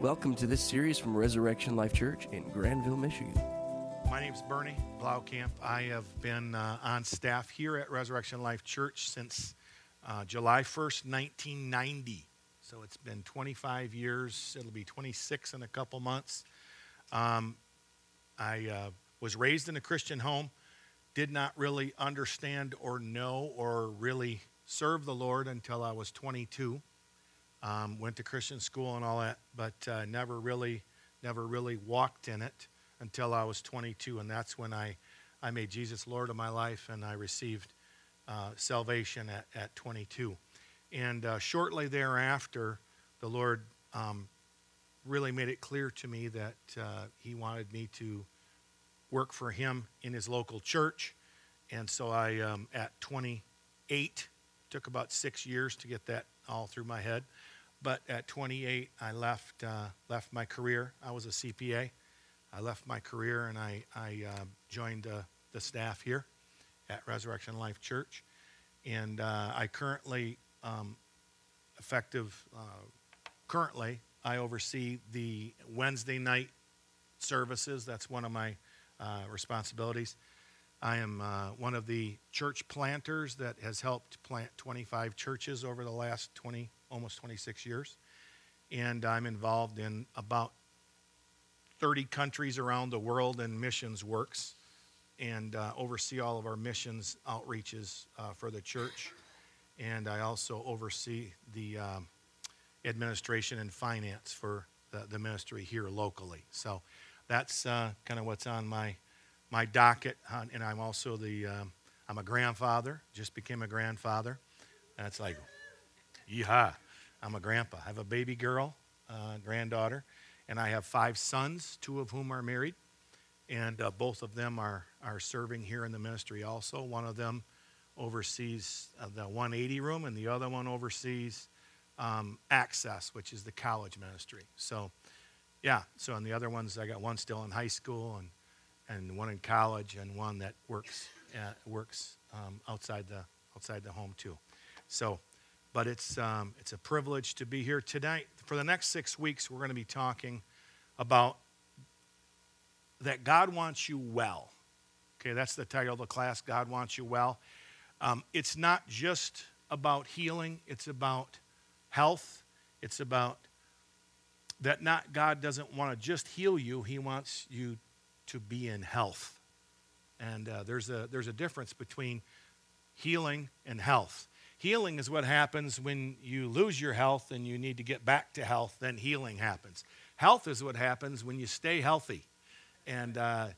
Welcome to this series from Resurrection Life Church in Grandville, Michigan. My name is Bernie Blauwkamp. I have been uh, on staff here at Resurrection Life Church since uh, July 1st, 1990. So it's been 25 years. It'll be 26 in a couple months. Um, I uh, was raised in a Christian home, did not really understand or know or really serve the Lord until I was 22. Um, went to Christian school and all that, but uh, never really, never really walked in it until I was 22, and that's when I, I made Jesus Lord of my life, and I received uh, salvation at, at 22. And uh, shortly thereafter, the Lord um, really made it clear to me that uh, He wanted me to work for Him in His local church, and so I, um, at 28, took about six years to get that all through my head. But at 28, I left uh, left my career. I was a CPA. I left my career and I I uh, joined uh, the staff here at Resurrection Life Church, and uh, I currently um, effective uh, currently I oversee the Wednesday night services. That's one of my uh, responsibilities. I am uh, one of the church planters that has helped plant 25 churches over the last 20, almost 26 years. And I'm involved in about 30 countries around the world in missions works and uh, oversee all of our missions outreaches uh, for the church. And I also oversee the um, administration and finance for the, the, ministry here locally. So that's uh, kind of what's on my my docket, and I'm also the um, I'm a grandfather. Just became a grandfather. That's like, yeehaw! I'm a grandpa. I have a baby girl, uh, granddaughter, and I have five sons, two of whom are married, and uh, both of them are are serving here in the ministry. Also, one of them oversees uh, the 180 room, and the other one oversees um, Access, which is the college ministry. So, yeah. So, and the other ones, I got one still in high school, and and one in college, and one that works uh, works um, outside the outside the home too. So, but it's um, it's a privilege to be here tonight. For the next six weeks, we're going to be talking about that God wants you well. Okay, that's the title of the class. God wants you well. Um, it's not just about healing. It's about health. It's about that not God doesn't want to just heal you. He wants you to be in health. And uh, there's, a, there's a difference between healing and health. Healing is what happens when you lose your health and you need to get back to health, then healing happens. Health is what happens when you stay healthy. And uh,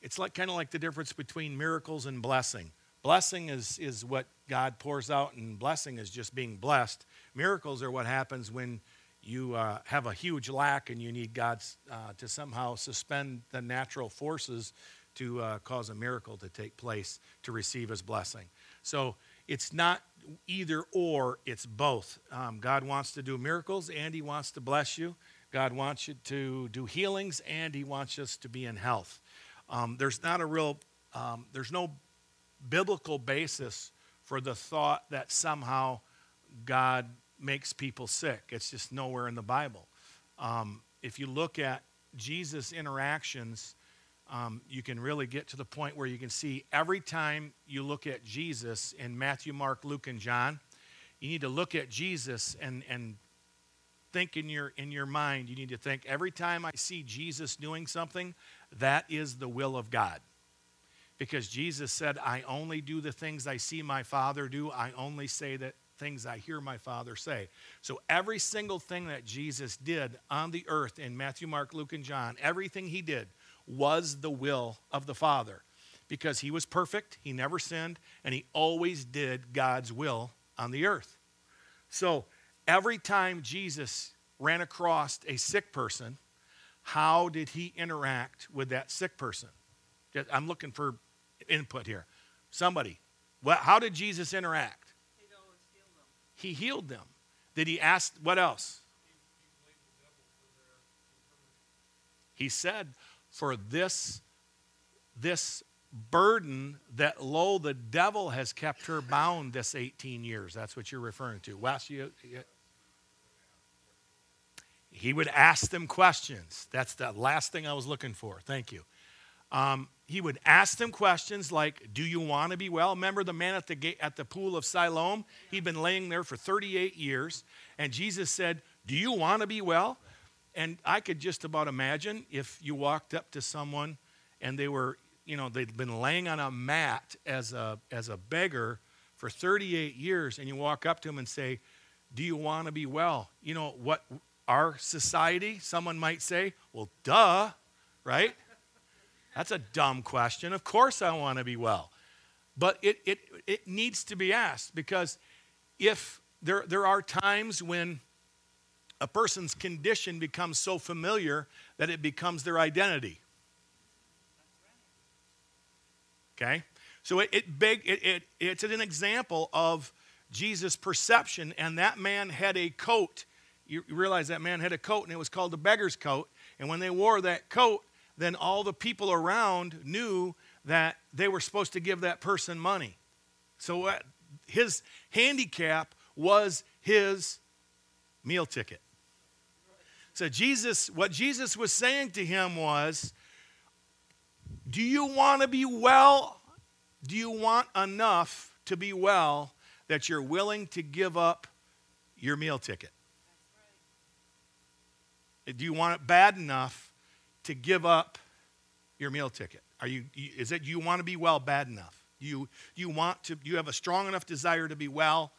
it's like kind of like the difference between miracles and blessing. Blessing is, is what God pours out, and blessing is just being blessed. Miracles are what happens when you uh, have a huge lack and you need God uh, to somehow suspend the natural forces to uh, cause a miracle to take place to receive his blessing. So it's not either or, it's both. Um, God wants to do miracles and he wants to bless you. God wants you to do healings and he wants us to be in health. Um, there's not a real, um, there's no biblical basis for the thought that somehow God makes people sick. It's just nowhere in the Bible. Um, if you look at Jesus' interactions, um, you can really get to the point where you can see every time you look at Jesus in Matthew, Mark, Luke, and John, you need to look at Jesus and, and think in your, in your mind, you need to think every time I see Jesus doing something, that is the will of God. Because Jesus said, I only do the things I see my Father do, I only say that things I hear my Father say. So every single thing that Jesus did on the earth in Matthew, Mark, Luke, and John, everything he did was the will of the Father because he was perfect, he never sinned, and he always did God's will on the earth. So every time Jesus ran across a sick person, how did he interact with that sick person? I'm looking for input here. Somebody, well, how did Jesus interact? He healed them. Did he ask what else? He said, For this, this burden that lo, the devil has kept her bound this 18 years. That's what you're referring to. Wes, you, he would ask them questions. That's the last thing I was looking for. Thank you. Um, he would ask them questions like, "Do you want to be well?" Remember the man at the gate, at the pool of Siloam? He'd been laying there for 38 years, and Jesus said, "Do you want to be well?" And I could just about imagine if you walked up to someone and they were, you know, they'd been laying on a mat as a as a beggar for 38 years, and you walk up to them and say, "Do you want to be well?" You know what our society, someone might say, "Well, duh," right? That's a dumb question. Of course I want to be well. But it, it, it needs to be asked because if there, there are times when a person's condition becomes so familiar that it becomes their identity. Okay? So it, it big it, it, it's an example of Jesus' perception, and that man had a coat. You realize that man had a coat, and it was called the beggar's coat. And when they wore that coat, then all the people around knew that they were supposed to give that person money. So his handicap was his meal ticket. So Jesus, what Jesus was saying to him was, do you want to be well? Do you want enough to be well that you're willing to give up your meal ticket? Do you want it bad enough to give up your meal ticket? Are you, is it you want to be well bad enough? You, you want to, you have a strong enough desire to be well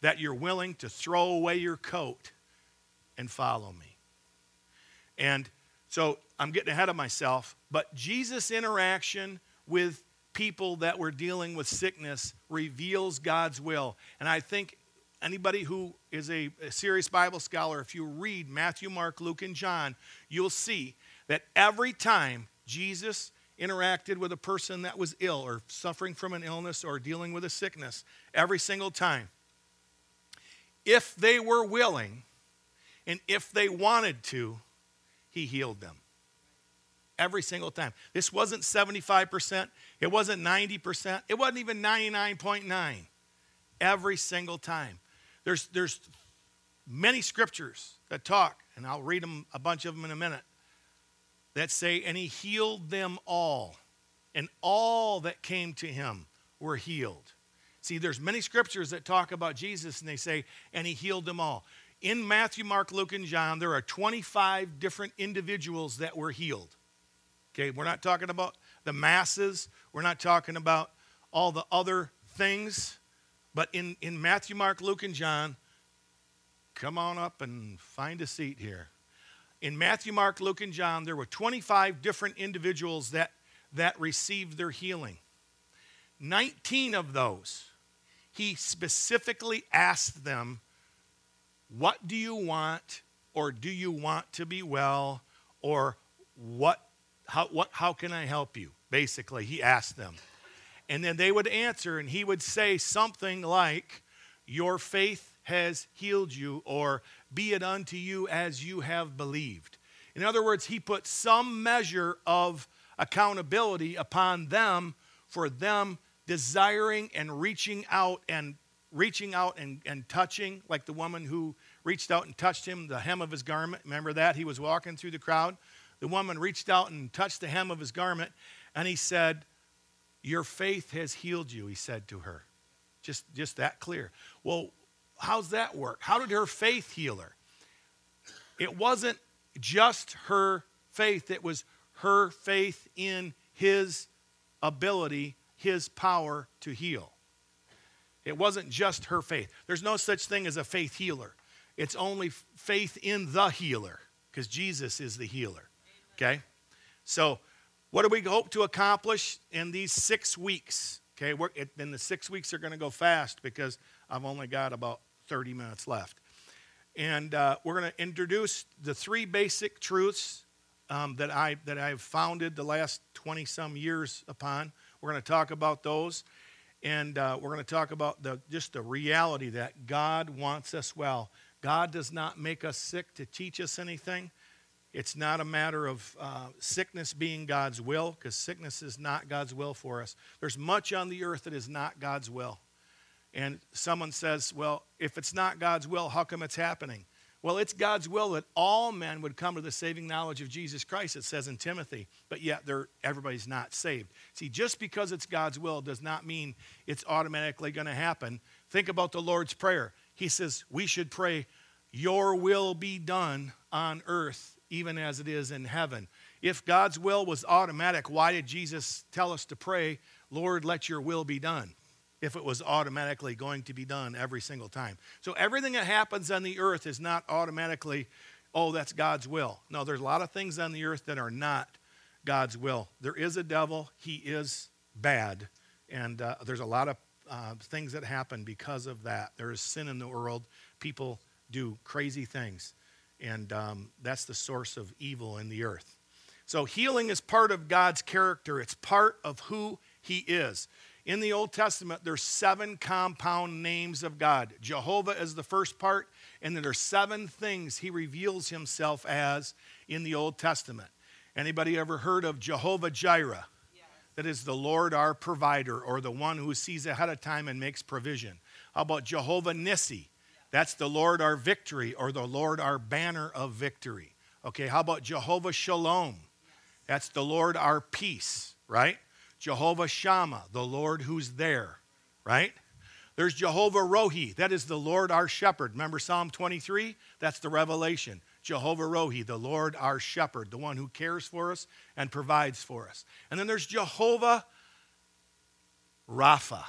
that you're willing to throw away your coat and follow me. And so I'm getting ahead of myself, but Jesus' interaction with people that were dealing with sickness reveals God's will. And I think anybody who is a, a serious Bible scholar, if you read Matthew, Mark, Luke, and John, you'll see that every time Jesus interacted with a person that was ill or suffering from an illness or dealing with a sickness, every single time, if they were willing and if they wanted to, he healed them. Every single time. This wasn't 75%, it wasn't 90%, it wasn't even 99.9. Every single time. There's, there's many scriptures that talk, and I'll read them a bunch of them in a minute, that say, and he healed them all, and all that came to him were healed. See, there's many scriptures that talk about Jesus, and they say, and he healed them all. In Matthew, Mark, Luke, and John, there are 25 different individuals that were healed. Okay, we're not talking about the masses, we're not talking about all the other things, but in, in Matthew, Mark, Luke, and John, come on up and find a seat here in Matthew, Mark, Luke, and John, there were 25 different individuals that, that received their healing. 19 of those, he specifically asked them, What do you want? Or do you want to be well? Or what, how, what, how can I help you? Basically, he asked them. And then they would answer, and he would say something like, Your faith has healed you, or be it unto you as you have believed. In other words, he put some measure of accountability upon them for them desiring and reaching out and reaching out and, and touching, like the woman who reached out and touched him, the hem of his garment. Remember that? He was walking through the crowd. The woman reached out and touched the hem of his garment, and he said, Your faith has healed you, he said to her. Just, just that clear. Well, how's that work? How did her faith heal her? It wasn't just her faith, it was her faith in his ability, his power to heal. It wasn't just her faith. There's no such thing as a faith healer. It's only faith in the healer because Jesus is the healer. Okay? So, what do we hope to accomplish in these six weeks? Okay, it, and the six weeks are going to go fast because I've only got about 30 minutes left. And uh, we're going to introduce the three basic truths um, that, I, that I've founded the last 20 some years upon. We're going to talk about those. And uh, we're going to talk about the, just the reality that God wants us well. God does not make us sick to teach us anything. It's not a matter of uh, sickness being God's will, because sickness is not God's will for us. There's much on the earth that is not God's will and someone says, Well, if it's not God's will, how come it's happening? Well, it's God's will that all men would come to the saving knowledge of Jesus Christ, it says in Timothy, but yet everybody's not saved. See, just because it's God's will does not mean it's automatically going to happen. Think about the Lord's Prayer. He says we should pray, Your will be done on earth, even as it is in heaven. If God's will was automatic, why did Jesus tell us to pray, Lord, let your will be done? If it was automatically going to be done every single time. So everything that happens on the earth is not automatically, oh, that's God's will. No, there's a lot of things on the earth that are not God's will. There is a devil, he is bad, and uh, there's a lot of uh, things that happen because of that. There is sin in the world. People do crazy things, and um, that's the source of evil in the earth. So healing is part of God's character, it's part of who he is. In the Old Testament, there's seven compound names of God. Jehovah is the first part, and then there's seven things he reveals himself as in the Old Testament. Anybody ever heard of Jehovah Jireh? Yes. That is the Lord our provider, or the one who sees ahead of time and makes provision. How about Jehovah Nissi? That's the Lord our victory, or the Lord our banner of victory. Okay, how about Jehovah Shalom? That's the Lord our peace, right? Jehovah Shammah, the Lord who's there, right? There's Jehovah Rohi, that is the Lord our shepherd. Remember Psalm 23? That's the revelation. Jehovah Rohi, the Lord our shepherd, the one who cares for us and provides for us. And then there's Jehovah Rapha.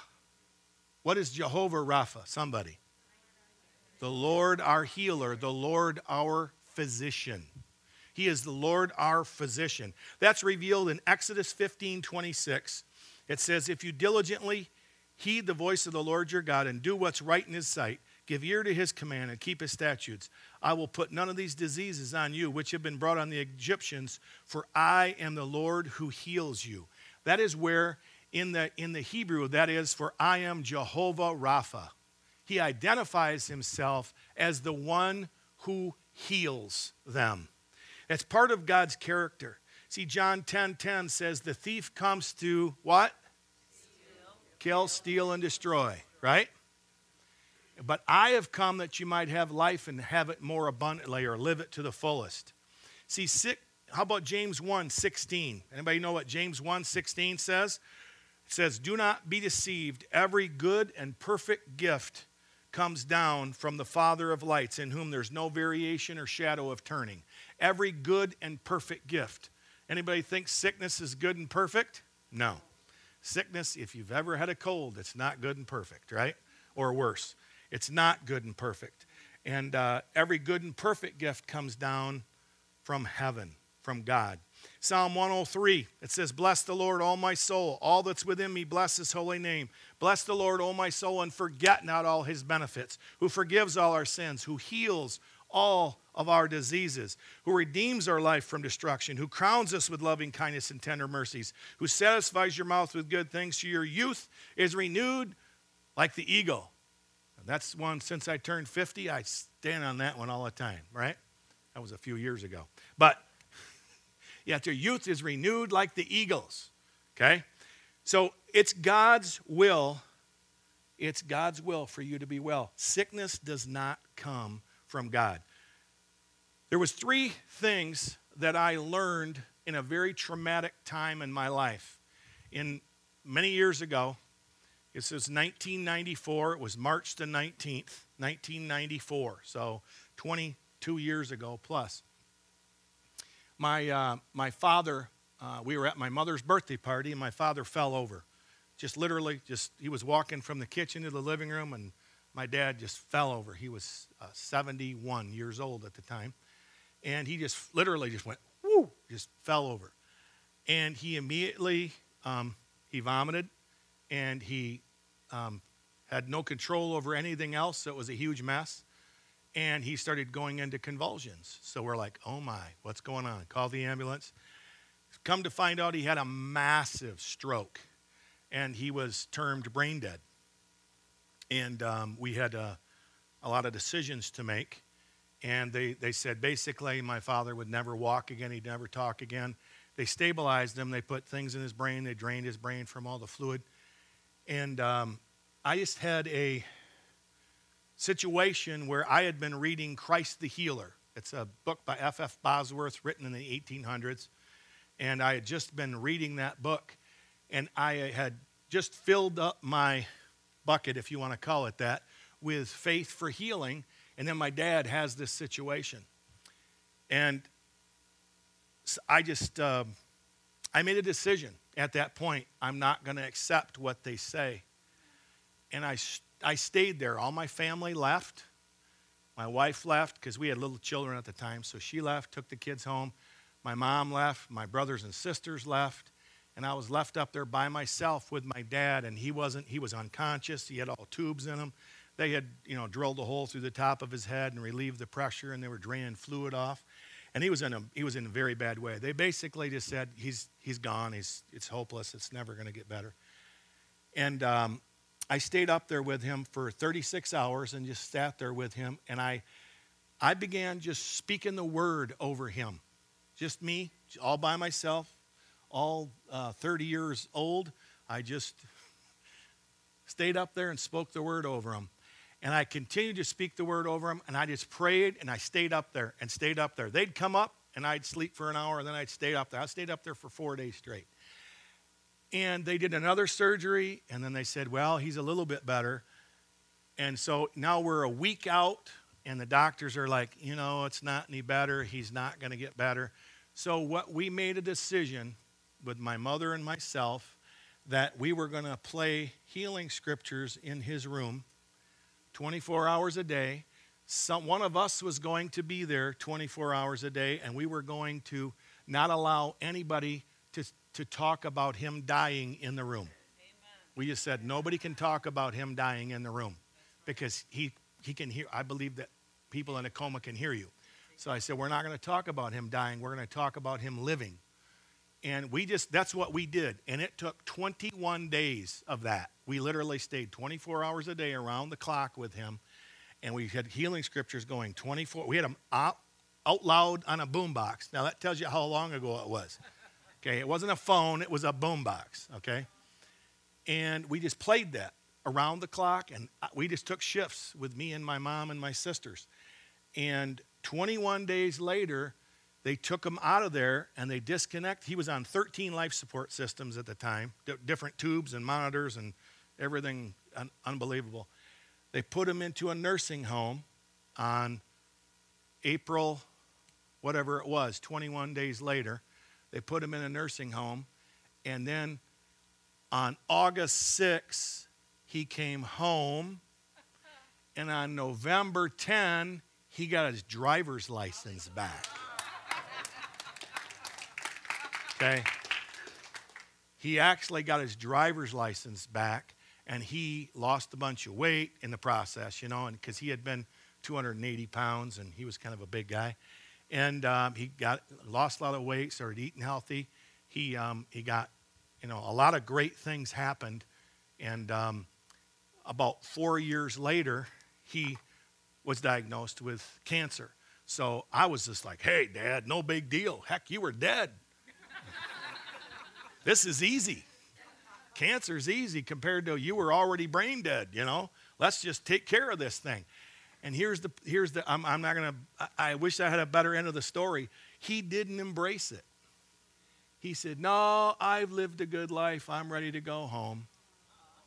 What is Jehovah Rapha? Somebody. The Lord our healer, the Lord our physician. He is the Lord our physician. That's revealed in Exodus 15 26. It says, If you diligently heed the voice of the Lord your God and do what's right in his sight, give ear to his command and keep his statutes, I will put none of these diseases on you which have been brought on the Egyptians, for I am the Lord who heals you. That is where in the, in the Hebrew, that is, for I am Jehovah Rapha. He identifies himself as the one who heals them. It's part of God's character. See, John 10 10 says, The thief comes to what? Steal. Kill, steal, and destroy, right? But I have come that you might have life and have it more abundantly or live it to the fullest. See, sick, how about James 1 16? Anybody know what James 1 16 says? It says, Do not be deceived. Every good and perfect gift comes down from the Father of lights, in whom there's no variation or shadow of turning every good and perfect gift. Anybody think sickness is good and perfect? No. Sickness, if you've ever had a cold, it's not good and perfect, right? Or worse, it's not good and perfect. And uh, every good and perfect gift comes down from heaven, from God. Psalm 103, it says, Bless the Lord, all my soul. All that's within me, bless his holy name. Bless the Lord, all my soul, and forget not all his benefits, who forgives all our sins, who heals all of our diseases, who redeems our life from destruction, who crowns us with loving kindness and tender mercies, who satisfies your mouth with good things, so your youth is renewed like the eagle. And that's one, since I turned 50, I stand on that one all the time, right? That was a few years ago. But, yeah, your youth is renewed like the eagles, okay? So it's God's will. It's God's will for you to be well. Sickness does not come from God. There was three things that I learned in a very traumatic time in my life. In many years ago, this was 1994. It was March the 19th, 1994. So 22 years ago plus. My, uh, my father, uh, we were at my mother's birthday party, and my father fell over. Just literally, just he was walking from the kitchen to the living room, and my dad just fell over. He was uh, 71 years old at the time. And he just literally just went, whoo, just fell over. And he immediately, um, he vomited and he um, had no control over anything else. So it was a huge mess. And he started going into convulsions. So we're like, oh my, what's going on? Call the ambulance. Come to find out, he had a massive stroke and he was termed brain dead and um, we had uh, a lot of decisions to make. And they, they said basically my father would never walk again, he'd never talk again. They stabilized him, they put things in his brain, they drained his brain from all the fluid. And um, I just had a situation where I had been reading Christ the Healer. It's a book by F.F. F. Bosworth written in the 1800s. And I had just been reading that book. And I had just filled up my bucket, if you want to call it that, with faith for healing. And then my dad has this situation. And I just, uh, I made a decision at that point. I'm not going to accept what they say. And I, I stayed there. All my family left. My wife left because we had little children at the time. So she left, took the kids home. My mom left. My brothers and sisters left. And I was left up there by myself with my dad. And he wasn't, he was unconscious. He had all tubes in him. They had, you know, drilled a hole through the top of his head and relieved the pressure, and they were draining fluid off. And he was in a, he was in a very bad way. They basically just said, he's, he's gone. He's, it's hopeless. It's never going to get better. And um, I stayed up there with him for 36 hours and just sat there with him. And I, I began just speaking the word over him. Just me, all by myself, all uh, 30 years old. I just stayed up there and spoke the word over him. And I continued to speak the word over him. And I just prayed and I stayed up there and stayed up there. They'd come up and I'd sleep for an hour and then I'd stay up there. I stayed up there for four days straight. And they did another surgery, and then they said, well, he's a little bit better. And so now we're a week out, and the doctors are like, you know, it's not any better. He's not going to get better. So, what we made a decision with my mother and myself that we were going to play healing scriptures in his room 24 hours a day. Some, one of us was going to be there 24 hours a day, and we were going to not allow anybody to to talk about him dying in the room. We just said nobody can talk about him dying in the room because he, he can hear. I believe that people in a coma can hear you. So I said, we're not going to talk about him dying. We're going to talk about him living. And we just, that's what we did. And it took 21 days of that. We literally stayed 24 hours a day around the clock with him. And we had healing scriptures going 24. We had them out, out loud on a boombox. Now that tells you how long ago it was. Okay, it wasn't a phone, it was a boombox, okay? And we just played that around the clock, and we just took shifts with me and my mom and my sisters. And 21 days later, they took him out of there and they disconnect. He was on 13 life support systems at the time, different tubes and monitors and everything un- unbelievable. They put him into a nursing home on April, whatever it was, 21 days later. They put him in a nursing home. And then on August 6, he came home. And on November 10, he got his driver's license back. Okay? He actually got his driver's license back and he lost a bunch of weight in the process, you know, because he had been 280 pounds and he was kind of a big guy and um, he got lost a lot of weight, started eating healthy. He um, he got you know a lot of great things happened, and um, about four years later, he was diagnosed with cancer. So I was just like, "Hey, Dad, no big deal. Heck, you were dead. this is easy. Cancer's easy compared to you were already brain dead. You know, let's just take care of this thing." And here's the, here's the I'm, I'm not going to, I wish I had a better end of the story. He didn't embrace it. He said, No, I've lived a good life. I'm ready to go home.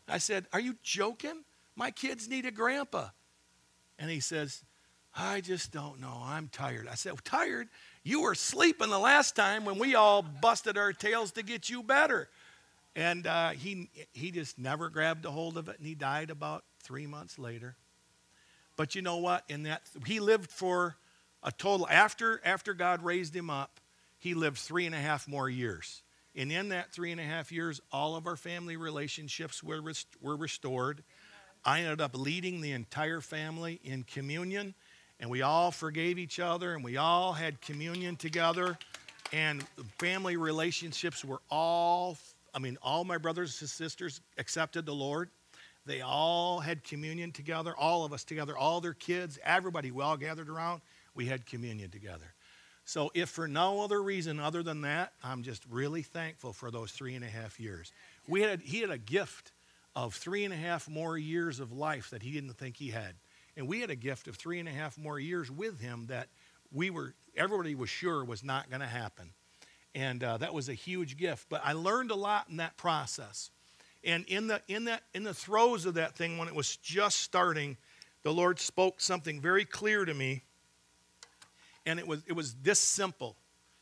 I said, Are you joking? My kids need a grandpa. And he says, I just don't know. I'm tired. I said, Tired? You were sleeping the last time when we all busted our tails to get you better. And uh, he, he just never grabbed a hold of it, and he died about three months later. But you know what? In that he lived for a total after after God raised him up, he lived three and a half more years. And in that three and a half years, all of our family relationships were, were restored. I ended up leading the entire family in communion, and we all forgave each other, and we all had communion together. And family relationships were all, I mean, all my brothers and sisters accepted the Lord. They all had communion together, all of us together, all their kids, everybody. We all gathered around. We had communion together. So, if for no other reason other than that, I'm just really thankful for those three and a half years. We had, he had a gift of three and a half more years of life that he didn't think he had. And we had a gift of three and a half more years with him that we were, everybody was sure was not going to happen. And uh, that was a huge gift. But I learned a lot in that process. And in the, in, that, in the throes of that thing, when it was just starting, the Lord spoke something very clear to me. And it was, it was this simple.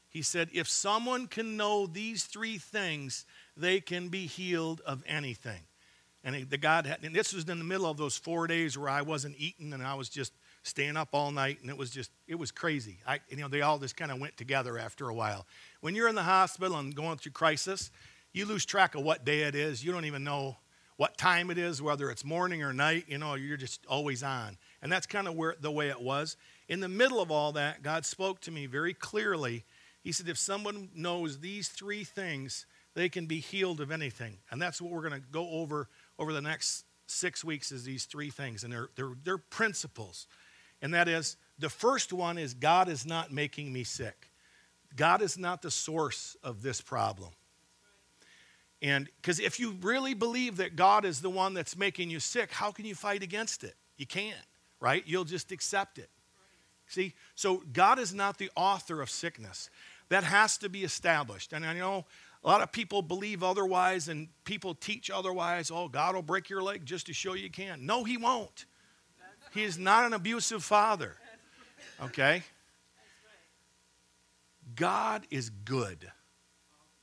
He said, If someone can know these three things, they can be healed of anything. And the God had, and this was in the middle of those four days where I wasn't eating and I was just staying up all night, and it was just, it was crazy. I, you know, they all just kind of went together after a while. When you're in the hospital and going through crisis, you lose track of what day it is. You don't even know what time it is, whether it's morning or night. You know, you're just always on. And that's kind of where the way it was. In the middle of all that, God spoke to me very clearly. He said, if someone knows these three things, they can be healed of anything. And that's what we're going to go over over the next six weeks is these three things. And they're, they're, they're principles. And that is, the first one is God is not making me sick. God is not the source of this problem. And because if you really believe that God is the one that's making you sick, how can you fight against it? You can't, right? You'll just accept it. See, so God is not the author of sickness. That has to be established. And I know a lot of people believe otherwise and people teach otherwise. Oh, God will break your leg just to show you can. No, He won't. He is not an abusive father. Okay? God is good.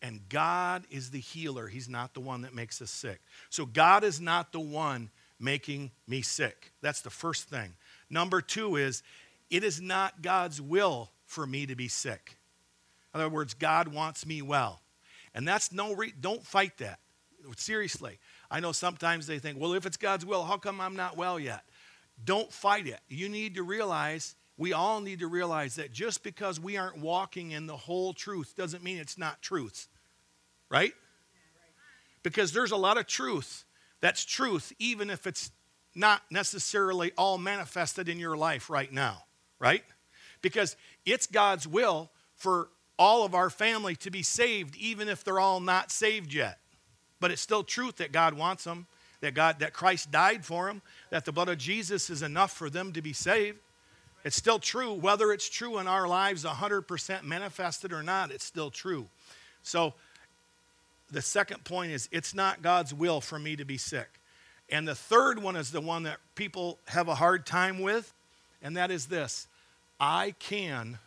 And God is the healer. He's not the one that makes us sick. So God is not the one making me sick. That's the first thing. Number two is it is not God's will for me to be sick. In other words, God wants me well. And that's no re- don't fight that. Seriously. I know sometimes they think, well, if it's God's will, how come I'm not well yet? Don't fight it. You need to realize, we all need to realize that just because we aren't walking in the whole truth doesn't mean it's not truth. Right? Because there's a lot of truth that's truth, even if it's not necessarily all manifested in your life right now. Right? Because it's God's will for all of our family to be saved, even if they're all not saved yet. But it's still truth that God wants them, that God that Christ died for them, that the blood of Jesus is enough for them to be saved. It's still true, whether it's true in our lives 100% manifested or not, it's still true. So the second point is it's not God's will for me to be sick. And the third one is the one that people have a hard time with, and that is this I can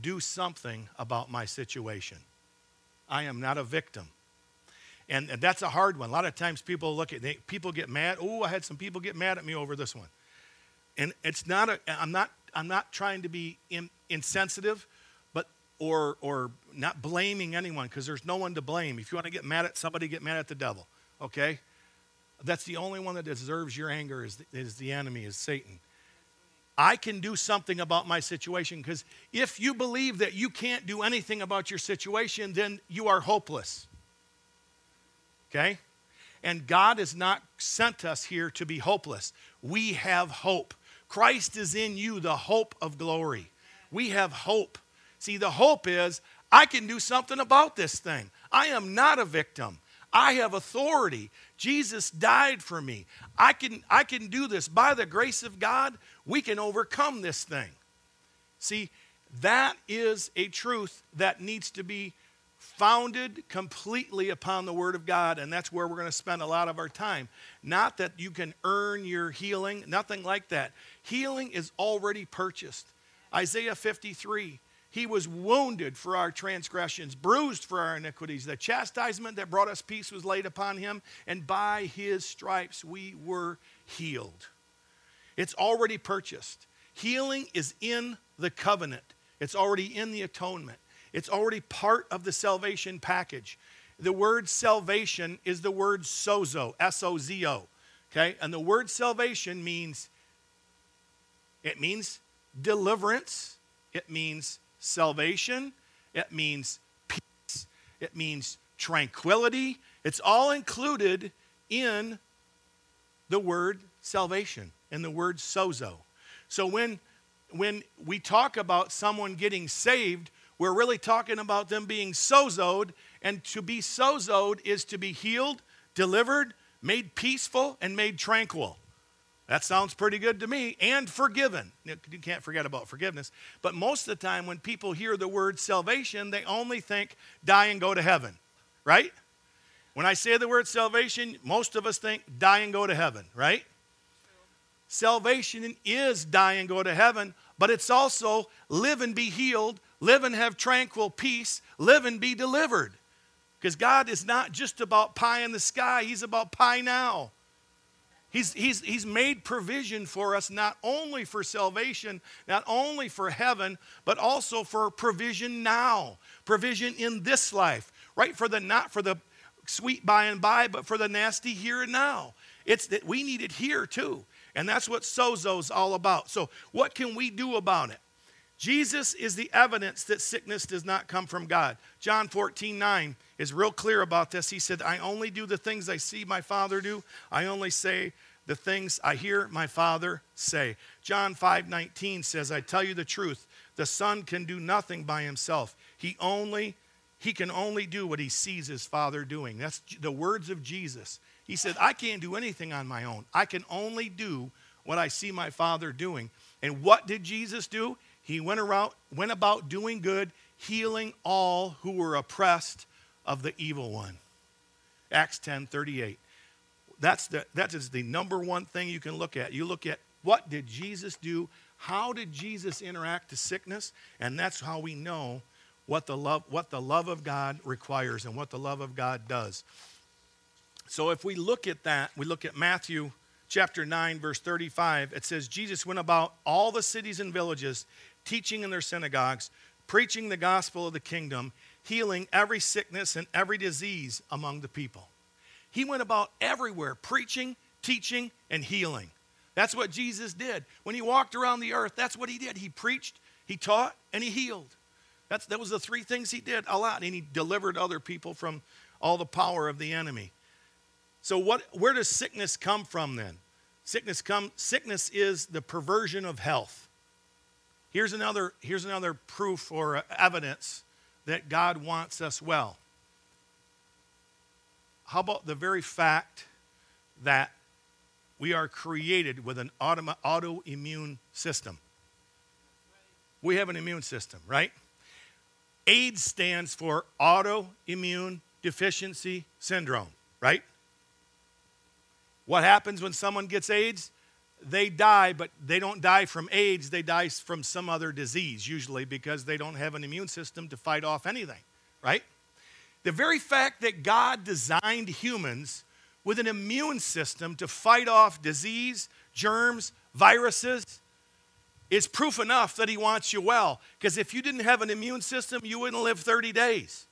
do something about my situation. I am not a victim. And, and that's a hard one. A lot of times people look at they, people get mad. Oh, I had some people get mad at me over this one. And it's not a I'm not I'm not trying to be in, insensitive, but or or not blaming anyone because there's no one to blame. If you want to get mad at somebody, get mad at the devil. Okay? That's the only one that deserves your anger is the, is the enemy, is Satan. I can do something about my situation. Because if you believe that you can't do anything about your situation, then you are hopeless. Okay? And God has not sent us here to be hopeless. We have hope. Christ is in you, the hope of glory. We have hope. See, the hope is I can do something about this thing. I am not a victim. I have authority. Jesus died for me. I can, I can do this. By the grace of God, we can overcome this thing. See, that is a truth that needs to be founded completely upon the Word of God, and that's where we're going to spend a lot of our time. Not that you can earn your healing, nothing like that. Healing is already purchased. Isaiah 53 he was wounded for our transgressions, bruised for our iniquities. The chastisement that brought us peace was laid upon him, and by his stripes we were healed. It's already purchased. Healing is in the covenant, it's already in the atonement, it's already part of the salvation package. The word salvation is the word sozo, S O Z O. Okay? And the word salvation means it means deliverance, it means salvation, it means peace, it means tranquility. It's all included in the word salvation, and the word sozo. So when when we talk about someone getting saved, we're really talking about them being sozoed, and to be sozoed is to be healed, delivered, made peaceful, and made tranquil. That sounds pretty good to me. And forgiven. You can't forget about forgiveness. But most of the time, when people hear the word salvation, they only think die and go to heaven, right? When I say the word salvation, most of us think die and go to heaven, right? Salvation is die and go to heaven, but it's also live and be healed, live and have tranquil peace, live and be delivered. Because God is not just about pie in the sky, He's about pie now. He's, he's, he's made provision for us not only for salvation, not only for heaven, but also for provision now. Provision in this life, right? For the not for the sweet by and by, but for the nasty here and now. It's that we need it here too. And that's what sozo's all about. So, what can we do about it? Jesus is the evidence that sickness does not come from God. John 14, 9 is real clear about this. He said, I only do the things I see my Father do. I only say the things I hear my Father say. John 5, 19 says, I tell you the truth. The Son can do nothing by himself. He only he can only do what he sees his Father doing. That's the words of Jesus. He said, I can't do anything on my own. I can only do what I see my Father doing. And what did Jesus do? He went around, went about doing good, healing all who were oppressed of the evil one. Acts 10 38. That's the, that is the number one thing you can look at. You look at what did Jesus do? How did Jesus interact to sickness? And that's how we know what the love, what the love of God requires and what the love of God does. So if we look at that, we look at Matthew chapter 9, verse 35, it says, Jesus went about all the cities and villages, teaching in their synagogues, preaching the gospel of the kingdom, healing every sickness and every disease among the people. He went about everywhere, preaching, teaching, and healing. That's what Jesus did. When he walked around the earth, that's what he did. He preached, he taught, and he healed. That's, that was the three things he did a lot. And he delivered other people from all the power of the enemy. So what, where does sickness come from then? Sickness, come, sickness is the perversion of health. Here's another, here's another proof or evidence that God wants us well. How about the very fact that we are created with an auto, autoimmune system? We have an immune system, right? AIDS stands for autoimmune deficiency syndrome, right? What happens when someone gets AIDS? They die, but they don't die from AIDS. They die from some other disease, usually because they don't have an immune system to fight off anything, right? The very fact that God designed humans with an immune system to fight off disease, germs, viruses, is proof enough that he wants you well. Because if you didn't have an immune system, you wouldn't live 30 days.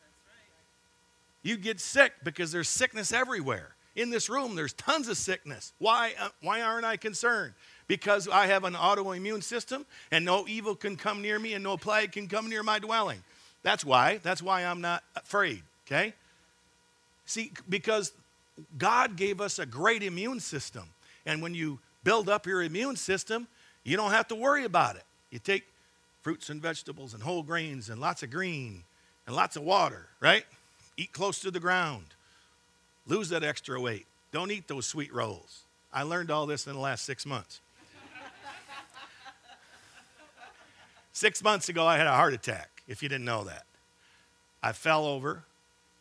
You'd get sick because there's sickness everywhere. In this room, there's tons of sickness. Why, uh, why aren't I concerned? Because I have an autoimmune system and no evil can come near me and no plague can come near my dwelling. That's why. That's why I'm not afraid, okay? See, because God gave us a great immune system. And when you build up your immune system, you don't have to worry about it. You take fruits and vegetables and whole grains and lots of green and lots of water, right? Eat close to the ground. Lose that extra weight. Don't eat those sweet rolls. I learned all this in the last six months. six months ago, I had a heart attack, if you didn't know that. I fell over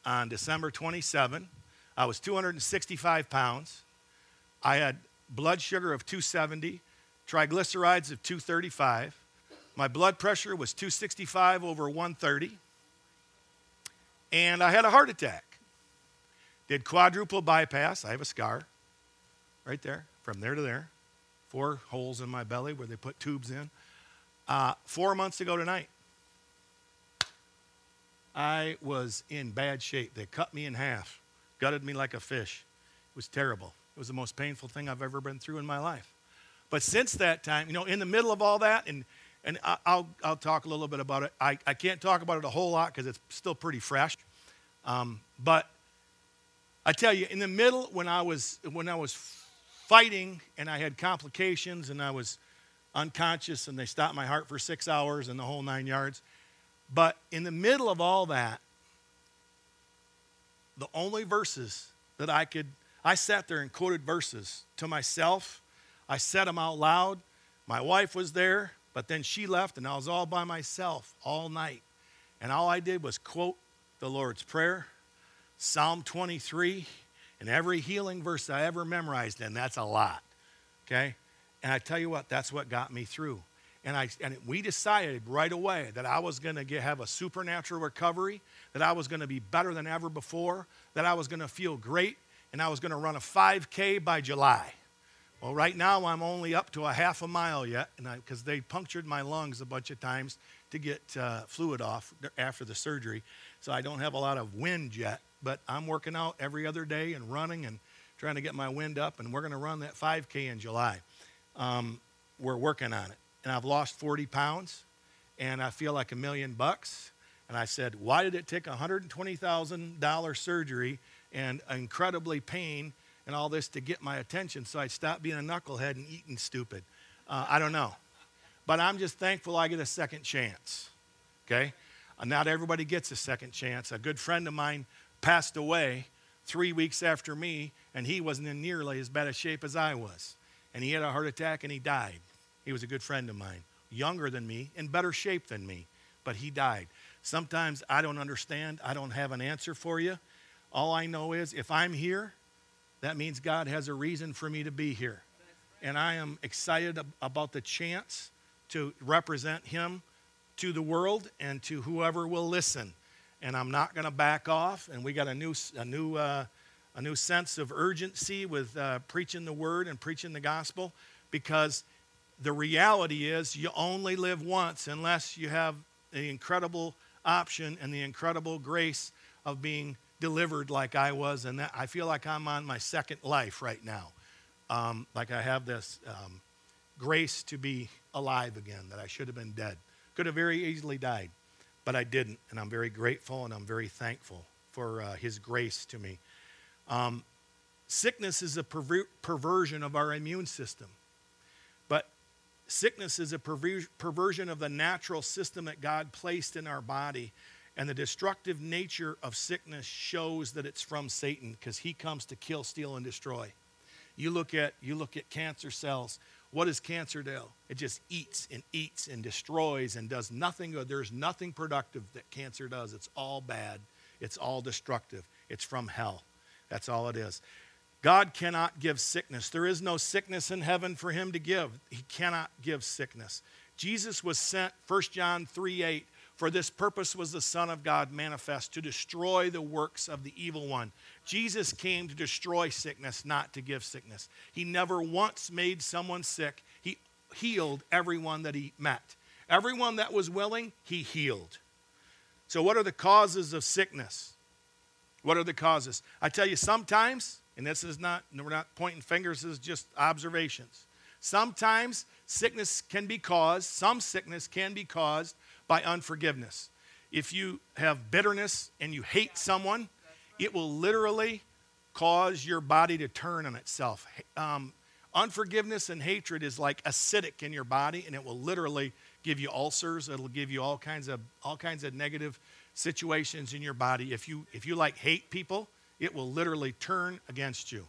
on December 27. I was 265 pounds. I had blood sugar of 270 triglycerides of 235. My blood pressure was 265 over 130. And I had a heart attack. Did quadruple bypass. I have a scar right there, from there to there. Four holes in my belly where they put tubes in. Uh, four months ago tonight, I was in bad shape. They cut me in half, gutted me like a fish. It was terrible. It was the most painful thing I've ever been through in my life. But since that time, you know, in the middle of all that, and, and I'll, I'll talk a little bit about it. I, I can't talk about it a whole lot because it's still pretty fresh. Um, but I tell you, in the middle, when I was, when I was fighting and I had complications and I was unconscious and they stopped my heart for six hours and the whole nine yards. But in the middle of all that, the only verses that I could, I sat there and quoted verses to myself I said them out loud. My wife was there, but then she left, and I was all by myself all night. And all I did was quote the Lord's Prayer, Psalm 23, and every healing verse I ever memorized, and that's a lot. Okay? And I tell you what, that's what got me through. And, I, and we decided right away that I was going to get have a supernatural recovery, that I was going to be better than ever before, that I was going to feel great, and I was going to run a 5K by July. Well, right now I'm only up to a half a mile yet, because they punctured my lungs a bunch of times to get uh, fluid off after the surgery. So I don't have a lot of wind yet, but I'm working out every other day and running and trying to get my wind up, and we're going to run that 5K in July. Um, we're working on it and I've lost 40 pounds and I feel like a million bucks. And I said, Why did it take a $120,000 surgery and incredibly pain and all this to get my attention so I'd stop being a knucklehead and eating stupid? Uh, I don't know. But I'm just thankful I get a second chance. Okay? Uh, not everybody gets a second chance. A good friend of mine passed away three weeks after me, and he wasn't in nearly as bad a shape as I was. And he had a heart attack and he died. He was a good friend of mine, younger than me, in better shape than me, but he died. Sometimes I don't understand. I don't have an answer for you. All I know is if I'm here, that means God has a reason for me to be here. And I am excited about the chance to represent Him to the world and to whoever will listen. And I'm not going to back off. And we got a new, a new, uh, a new sense of urgency with uh, preaching the word and preaching the gospel because the reality is you only live once unless you have the incredible option and the incredible grace of being delivered like I was. And that, I feel like I'm on my second life right now. Um, like I have this um, grace to be alive again, that I should have been dead. Could have very easily died, but I didn't. And I'm very grateful and I'm very thankful for uh, His grace to me. Um, sickness is a perver- perversion of our immune system. But Sickness is a perversion of the natural system that God placed in our body. And the destructive nature of sickness shows that it's from Satan because he comes to kill, steal, and destroy. You look at you look at cancer cells. What does cancer do? It just eats and eats and destroys and does nothing good. There's nothing productive that cancer does. It's all bad. It's all destructive. It's from hell. That's all it is. God cannot give sickness. There is no sickness in heaven for him to give. He cannot give sickness. Jesus was sent, 1 John 3 8, for this purpose was the Son of God manifest to destroy the works of the evil one. Jesus came to destroy sickness, not to give sickness. He never once made someone sick. He healed everyone that he met. Everyone that was willing, he healed. So, what are the causes of sickness? What are the causes? I tell you, sometimes and this is not, we're not pointing fingers, this is just observations. Sometimes sickness can be caused, some sickness can be caused by unforgiveness. If you have bitterness and you hate someone, it will literally cause your body to turn on itself. Um, unforgiveness and hatred is like acidic in your body, and it will literally give you ulcers. It'll give you all kinds of all kinds of negative situations in your body. If you if you like hate people, it will literally turn against you.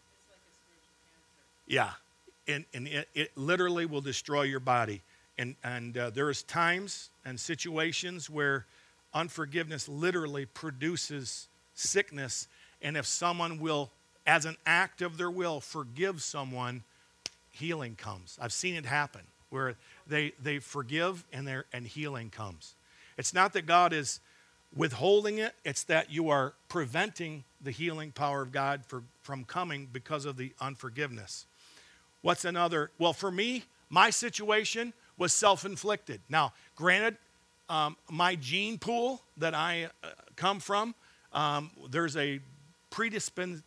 yeah. And, and it, it literally will destroy your body. And, and uh, there is times and situations where unforgiveness literally produces sickness. And if someone will, as an act of their will, forgive someone, healing comes. I've seen it happen where they, they forgive and, and healing comes. It's not that God is withholding it, it's that you are preventing the healing power of God for, from coming because of the unforgiveness. What's another? Well, for me, my situation was self inflicted. Now, granted, um, my gene pool that I uh, come from, um, there's a predisposition,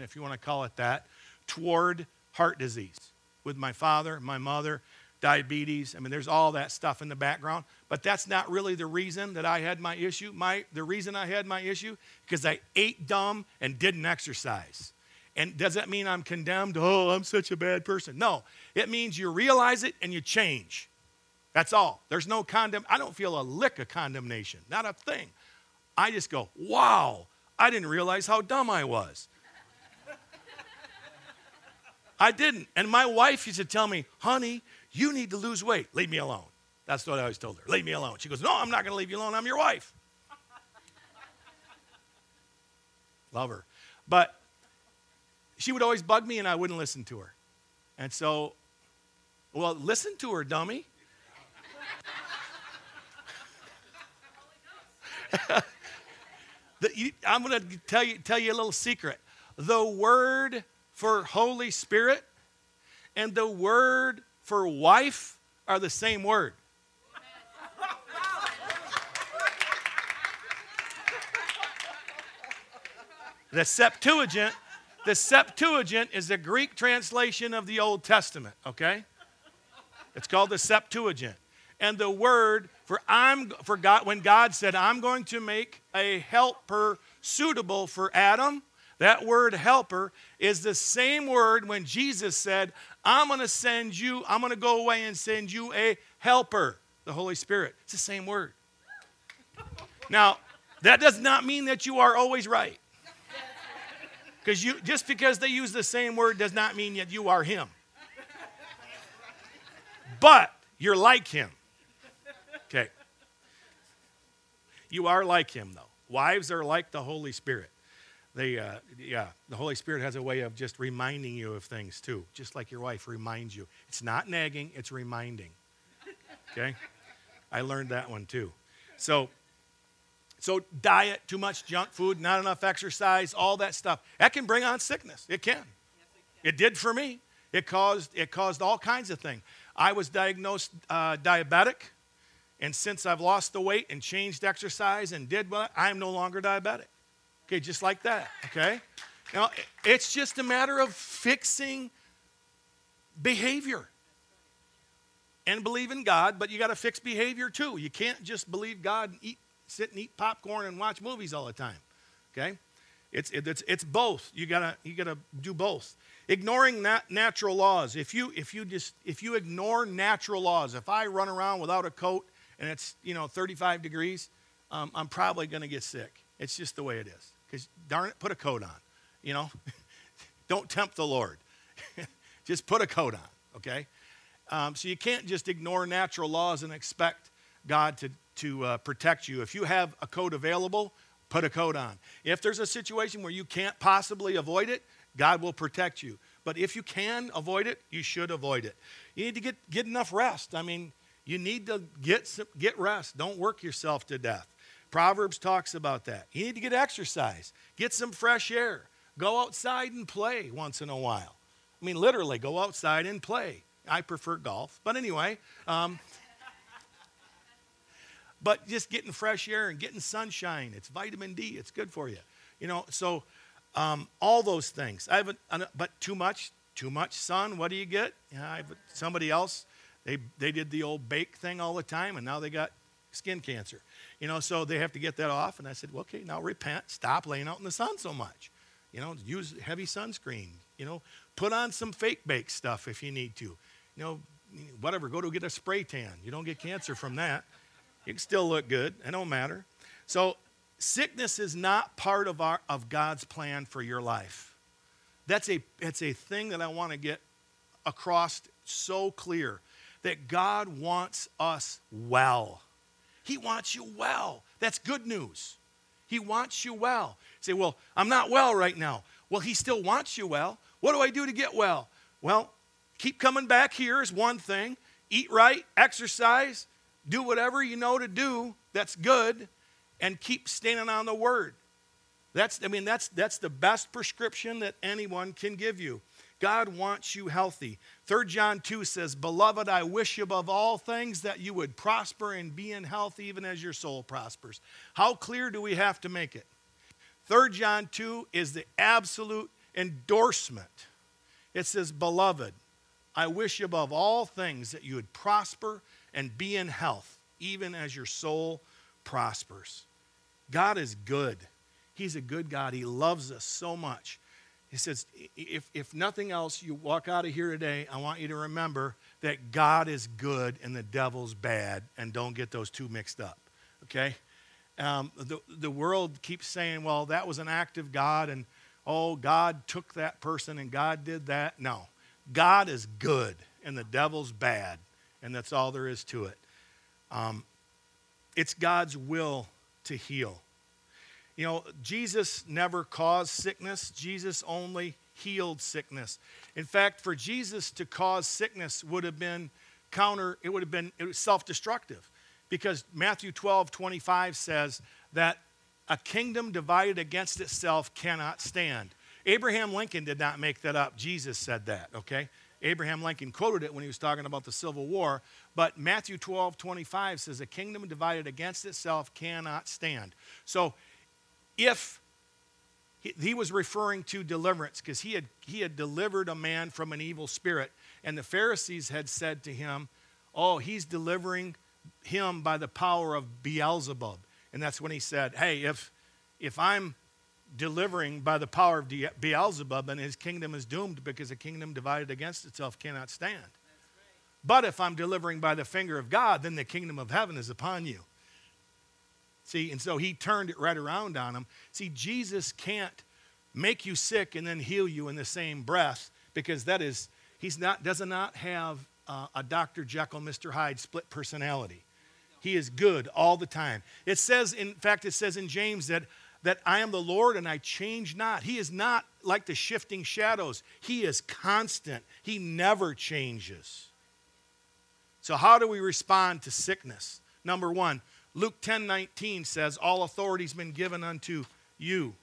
if you want to call it that, toward heart disease with my father, my mother, diabetes. I mean, there's all that stuff in the background. But that's not really the reason that I had my issue. My, the reason I had my issue, because I ate dumb and didn't exercise. And does that mean I'm condemned? Oh, I'm such a bad person. No, it means you realize it and you change. That's all. There's no condemn. I don't feel a lick of condemnation, not a thing. I just go, wow, I didn't realize how dumb I was. I didn't. And my wife used to tell me, honey, you need to lose weight. Leave me alone. That's what I always told her. Leave me alone. She goes, no, I'm not going to leave you alone. I'm your wife. Love her. But she would always bug me and I wouldn't listen to her. And so, well, listen to her, dummy. the, I'm going to tell you, tell you a little secret. The word for Holy Spirit and the word for wife are the same word. The Septuagint, the Septuagint is the Greek translation of the Old Testament, okay? It's called the Septuagint. And the word for I'm for God when God said, I'm going to make a helper suitable for Adam, that word helper is the same word when Jesus said, I'm going to send you, I'm going to go away and send you a helper, the Holy Spirit. It's the same word. Now, that does not mean that you are always right. Because you just because they use the same word does not mean that you are him. But you're like him. Okay. You are like him, though. Wives are like the Holy Spirit. They, uh, yeah, the Holy Spirit has a way of just reminding you of things too, just like your wife reminds you. It's not nagging, it's reminding. Okay? I learned that one too. So, so diet, too much junk food, not enough exercise, all that stuff. That can bring on sickness. It can. Yes, it, can. it did for me. It caused, it caused all kinds of things. I was diagnosed uh, diabetic, and since I've lost the weight and changed exercise and did what, I'm no longer diabetic. Okay, just like that, okay? Now, it's just a matter of fixing behavior and believe in God, but you got to fix behavior too. You can't just believe God and eat, sit and eat popcorn and watch movies all the time, okay? It's, it's, it's both. You gotta, you gotta do both. Ignoring nat- natural laws. If you, if, you just, if you ignore natural laws, if I run around without a coat and it's you know 35 degrees, um, I'm probably to get sick. It's just the way it is. Because darn it, put a coat on. You know, don't tempt the Lord. just put a coat on. Okay. Um, so you can't just ignore natural laws and expect God to to uh, protect you. If you have a coat available, put a coat on. If there's a situation where you can't possibly avoid it, God will protect you. But if you can avoid it, you should avoid it. You need to get, get enough rest. I mean, you need to get, some, get rest. Don't work yourself to death. Proverbs talks about that. You need to get exercise, get some fresh air, go outside and play once in a while. I mean, literally, go outside and play. I prefer golf, but anyway. Um, but just getting fresh air and getting sunshine, it's vitamin D, it's good for you. You know, so um, all those things. I haven't, but too much, too much sun, what do you get? Yeah, somebody else, they, they did the old bake thing all the time, and now they got skin cancer. You know, so they have to get that off. And I said, well, okay, now repent. Stop laying out in the sun so much. You know, use heavy sunscreen. You know, put on some fake bake stuff if you need to. You know, whatever, go to get a spray tan. You don't get cancer from that. You can still look good. It don't matter. So sickness is not part of, our, of God's plan for your life. That's a, it's a thing that I want to get across so clear that God wants us well. He wants you well. That's good news. He wants you well. You say, well, I'm not well right now. Well, he still wants you well. What do I do to get well? Well, keep coming back here is one thing. Eat right, exercise, do whatever you know to do that's good, and keep standing on the word. That's, I mean, that's, that's the best prescription that anyone can give you. God wants you healthy. 3 John 2 says, Beloved, I wish above all things that you would prosper and be in health even as your soul prospers. How clear do we have to make it? 3 John 2 is the absolute endorsement. It says, Beloved, I wish above all things that you would prosper and be in health even as your soul prospers. God is good. He's a good God. He loves us so much. He says, if, if nothing else, you walk out of here today, I want you to remember that God is good and the devil's bad, and don't get those two mixed up, okay? Um, the, the world keeps saying, well, that was an act of God, and oh, God took that person and God did that. No. God is good and the devil's bad, and that's all there is to it. Um, it's God's will to heal. You know, Jesus never caused sickness, Jesus only healed sickness. In fact, for Jesus to cause sickness would have been counter, it would have been self destructive because Matthew 12 25 says that a kingdom divided against itself cannot stand. Abraham Lincoln did not make that up. Jesus said that, okay? Abraham Lincoln quoted it when he was talking about the Civil War. But Matthew 12 25 says, A kingdom divided against itself cannot stand. So if he, was referring to deliverance because he had, he had delivered a man from an evil spirit. And the Pharisees had said to him, Oh, he's delivering him by the power of Beelzebub. And that's when he said, Hey, if, if I'm delivering by the power of Beelzebub, and his kingdom is doomed because a kingdom divided against itself cannot stand. But if I'm delivering by the finger of God, then the kingdom of heaven is upon you. See, and so he turned it right around on him. See, Jesus can't make you sick and then heal you in the same breath because that is, he's not, does not have uh, a Dr. Jekyll, Mr. Hyde split personality. He is good all the time. It says, in fact, it says in James that that I am the Lord and I change not. He is not like the shifting shadows, He is constant, He never changes. So, how do we respond to sickness? Number one, Luke 10 19 says, All authority has been given unto you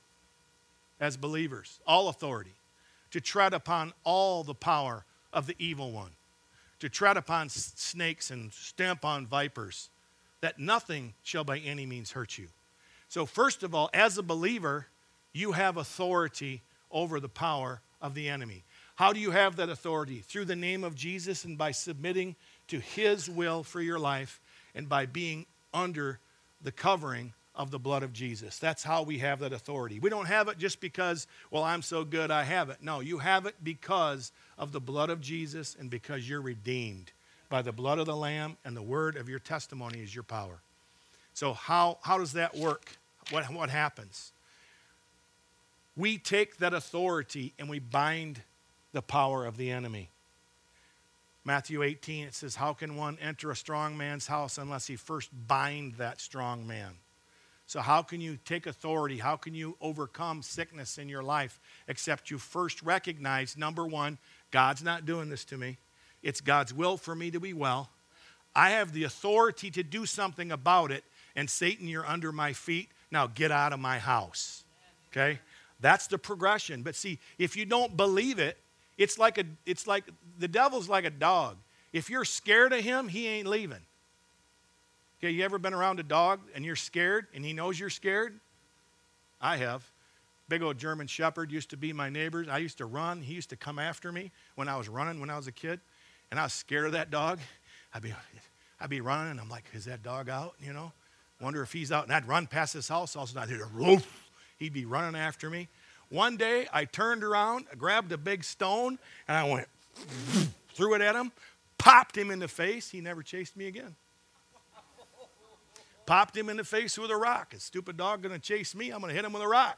as believers, all authority, to tread upon all the power of the evil one, to tread upon snakes and stamp on vipers, that nothing shall by any means hurt you. So, first of all, as a believer, you have authority over the power of the enemy. How do you have that authority? Through the name of Jesus and by submitting to his will for your life and by being under the covering of the blood of Jesus. That's how we have that authority. We don't have it just because, well, I'm so good, I have it. No, you have it because of the blood of Jesus and because you're redeemed by the blood of the Lamb and the word of your testimony is your power. So, how, how does that work? What, what happens? We take that authority and we bind the power of the enemy. Matthew 18, it says, How can one enter a strong man's house unless he first bind that strong man? So, how can you take authority? How can you overcome sickness in your life except you first recognize number one, God's not doing this to me. It's God's will for me to be well. I have the authority to do something about it, and Satan, you're under my feet. Now get out of my house. Okay? That's the progression. But see, if you don't believe it, it's like a it's like the devil's like a dog. If you're scared of him, he ain't leaving. Okay, you ever been around a dog and you're scared and he knows you're scared? I have. Big old German shepherd used to be my neighbor. I used to run. He used to come after me when I was running when I was a kid. And I was scared of that dog. I'd be I'd be running and I'm like, is that dog out? You know? Wonder if he's out. And I'd run past his house. All of a sudden, I'd hear a roof. He'd be running after me. One day, I turned around, grabbed a big stone, and I went, threw it at him, popped him in the face. He never chased me again. Popped him in the face with a rock. A stupid dog to chase me. I'm to hit him with a rock.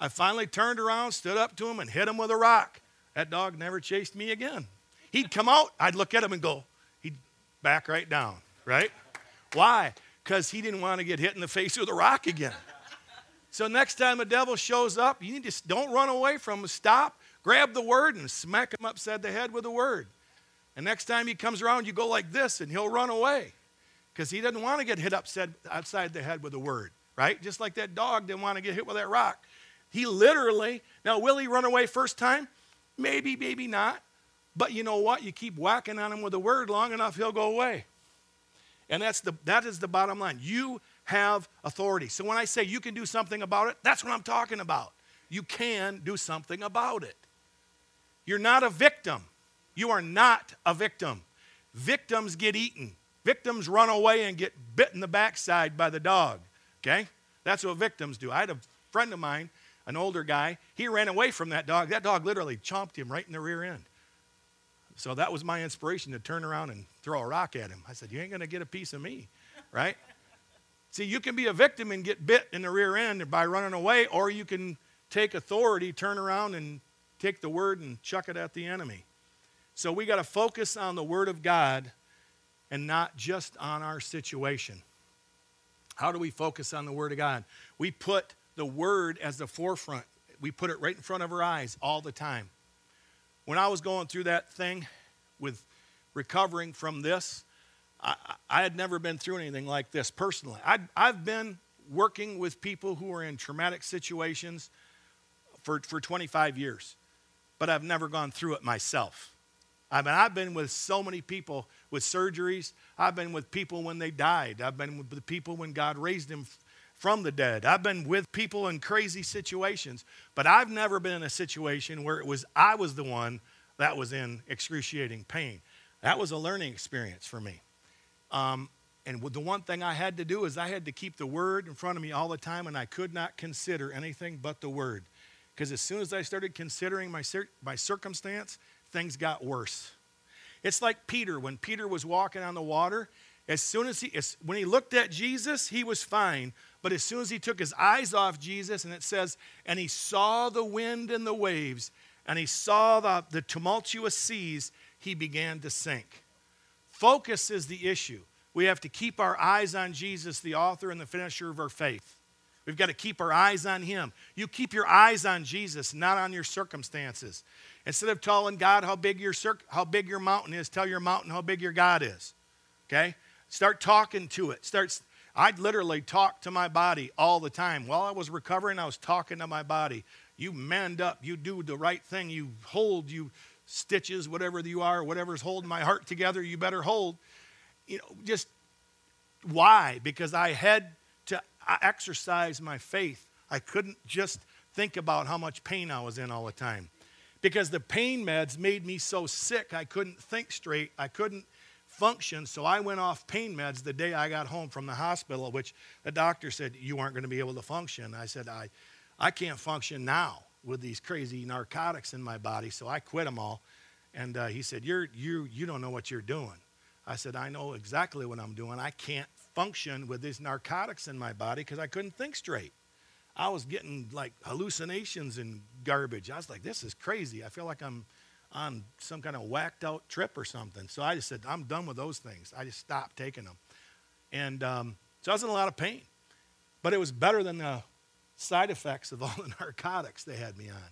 I finally turned around, stood up to him, and hit him with a rock. That dog never chased me again. He'd come out, I'd look at him and go, he'd back right down, right? Why? Because he didn't want to get hit in the face with a rock again. So next time the devil shows up, you need to don't run away from him. Stop, grab the word, and smack him upside the head with the word. And next time he comes around, you go like this, and he'll run away because he doesn't want to get hit upside, the head with a word, right? Just like that dog didn't want to get hit with that rock. He literally, now, will he run away first time? Maybe, maybe not. But you know what? You keep whacking on him with a word long enough, he'll go away. And that's the, that is the bottom line. You have authority. So when I say you can do something about it, that's what I'm talking about. You can do something about it. You're not a victim. You are not a victim. Victims get eaten. Victims run away and get bit in the backside by the dog. Okay? That's what victims do. I had a friend of mine, an older guy, he ran away from that dog. That dog literally chomped him right in the rear end. So that was my inspiration to turn around and throw a rock at him. I said, You ain't going to get a piece of me, right? See, you can be a victim and get bit in the rear end by running away, or you can take authority, turn around, and take the word and chuck it at the enemy. So we got to focus on the Word of God and not just on our situation. How do we focus on the Word of God? We put the Word as the forefront, we put it right in front of our eyes all the time. When I was going through that thing with recovering from this, I, I had never been through anything like this personally. i I've been working with people who are in traumatic situations for, for 25 years, but I've never gone through it myself. I mean, I've been with so many people with surgeries. I've been with people when they died. I've been with the people when God raised them from the dead. I've been with people in crazy situations, but I've never been in a situation where it was I was the one that was in excruciating pain. That was a learning experience for me. Um, and the one thing I had to do is I had to keep the word in front of me all the time, and I could not consider anything but the word. Because as soon as I started considering my, my circumstance, things got worse. It's like Peter, when Peter was walking on the water, as soon as he, as, when he looked at Jesus, he was fine. But as soon as he took his eyes off Jesus, and it says, and he saw the wind and the waves, and he saw the, the tumultuous seas, he began to sink. Focus is the issue. We have to keep our eyes on Jesus, the author and the finisher of our faith. We've got to keep our eyes on Him. You keep your eyes on Jesus, not on your circumstances. Instead of telling God how big your, how big your mountain is, tell your mountain how big your God is. Okay? Start talking to it. Start, I'd literally talk to my body all the time. While I was recovering, I was talking to my body. You mend up. You do the right thing. You hold. You stitches, whatever you are, whatever's holding my heart together, you better hold. You know, just why? Because I had to exercise my faith. I couldn't just think about how much pain I was in all the time. Because the pain meds made me so sick, I couldn't think straight. I couldn't function. So I went off pain meds the day I got home from the hospital, which the doctor said, You aren't going to be able to function. I said, I, I can't function now with these crazy narcotics in my body. So I quit them all. And uh, he said, you're, you, you don't know what you're doing. I said, I know exactly what I'm doing. I can't function with these narcotics in my body because I couldn't think straight. I was getting like hallucinations and garbage. I was like, this is crazy. I feel like I'm on some kind of whacked out trip or something. So I just said, I'm done with those things. I just stopped taking them. And um, so I was in a lot of pain. But it was better than the side effects of all the narcotics they had me on.